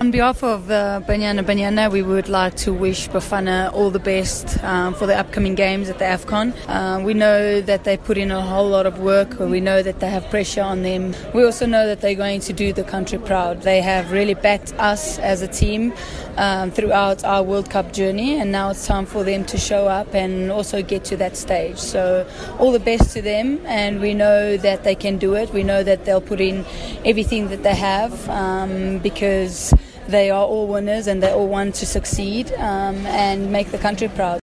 On behalf of uh, Banyana Banyana, we would like to wish Bafana all the best um, for the upcoming games at the AFCON. Uh, we know that they put in a whole lot of work. We know that they have pressure on them. We also know that they're going to do the country proud. They have really backed us as a team um, throughout our World Cup journey, and now it's time for them to show up and also get to that stage. So, all the best to them, and we know that they can do it. We know that they'll put in everything that they have um, because they are all winners and they all want to succeed um, and make the country proud.